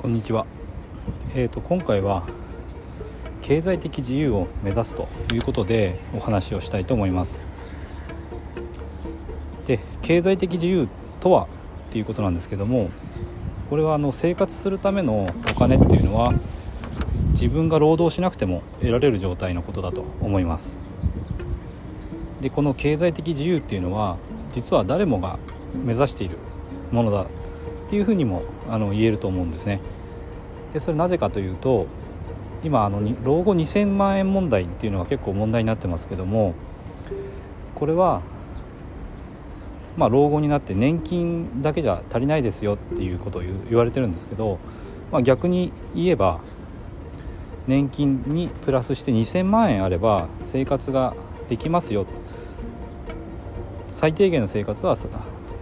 こんにちは。えーと、今回は経済的自由を目指すということでお話をしたいと思います。で経済的自由とはっていうことなんですけどもこれはあの生活するためのお金っていうのは自分が労働しなくても得られる状態のことだと思います。でこの経済的自由っていうのは実は誰もが目指しているものだっていうふうにもあの言えると思うんですね。でそれなぜかというと今あの老後2000万円問題っていうのが結構問題になってますけどもこれはまあ、老後になって年金だけじゃ足りないですよっていうことを言われてるんですけど、まあ、逆に言えば年金にプラスして2000万円あれば生活ができますよ最低限の生活は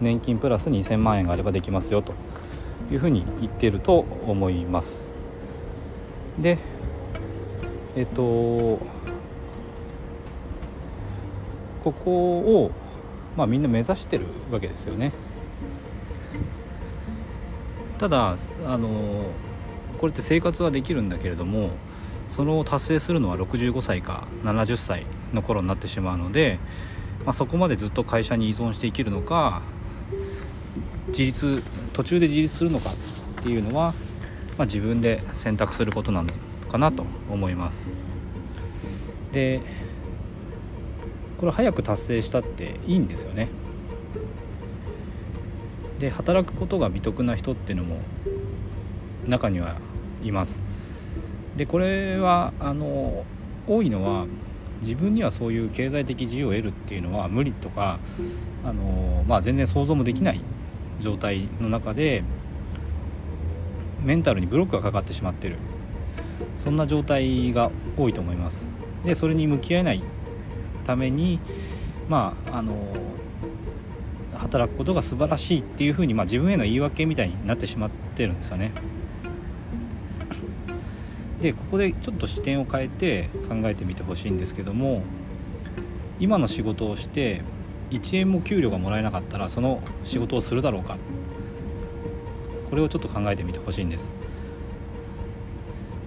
年金プラス2000万円があればできますよというふうに言ってると思います。でえっとここを、まあ、みんな目指してるわけですよね。ただあのこれって生活はできるんだけれどもその達成するのは65歳か70歳の頃になってしまうので、まあ、そこまでずっと会社に依存して生きるのか自立途中で自立するのかっていうのは、まあ、自分で選択することなのかなと思います。でこれ早く達成したっていいんですよね。で働くことが美徳な人っていうのも中にはいます。でこれはあの多いのは自分にはそういう経済的自由を得るっていうのは無理とかあの、まあ、全然想像もできない状態の中でメンタルにブロックがかかってしまってる。そんな状態が多いと思います。でそれに向き合えないためにまああの働くことが素晴らしいっていうふうに、まあ、自分への言い訳みたいになってしまってるんですよね。でここでちょっと視点を変えて考えてみてほしいんですけども今の仕事をして1円も給料がもらえなかったらその仕事をするだろうか。これをちょっと考えてみてほしいんです。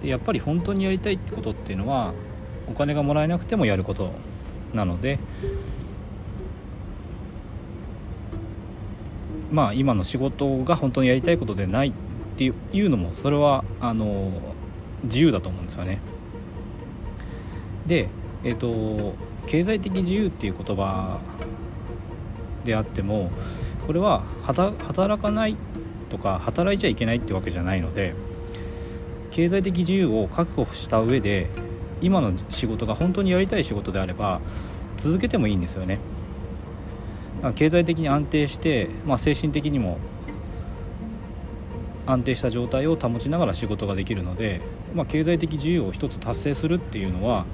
でやっぱり本当にやりたいってことっていうのはお金がもらえなくてもやることなのでまあ今の仕事が本当にやりたいことでないっていうのもそれはあの自由だと思うんですよね。でえっ、ー、と経済的自由っていう言葉であってもこれは働かないとか働いちゃいけないってわけじゃないので経済的自由を確保した上で今の仕事が本当にやりたい仕事であれば続けてもいいんですよね。経済的に安定して、まあ、精神的にも安定した状態を保ちながら仕事ができるので、まあ、経済的自由を一つ達成するっていうのは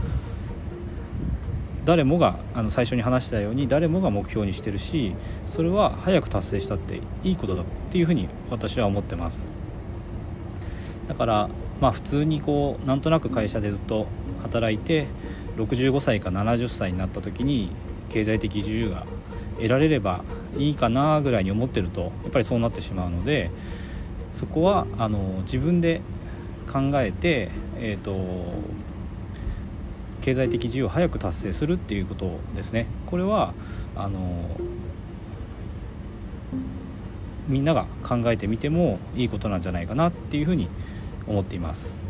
誰もがあの最初に話したように誰もが目標にしてるしそれは早く達成したっていいことだっていうふうに私は思ってます。だからまあ普通にこうなんとなく会社でずっと働いて65歳か70歳になった時に経済的自由が得られればいいかなぐらいに思ってるとやっぱりそうなってしまうのでそこはあの自分で考えて、えーと経済的自由を早く達成するっていうことですねこれはあのみんなが考えてみてもいいことなんじゃないかなっていうふうに思っています。